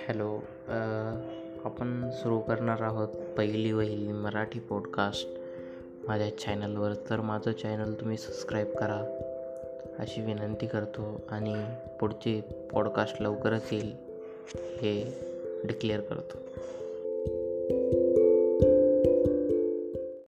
Hello आपण सुरू करणार आहोत पहिली वहिली मराठी पॉडकास्ट माझ्या चॅनलवर तर माझं चॅनल तुम्ही सबस्क्राईब करा अशी विनंती करतो आणि पुढचे पॉडकास्ट लवकरच येईल हे डिक्लेअर करतो.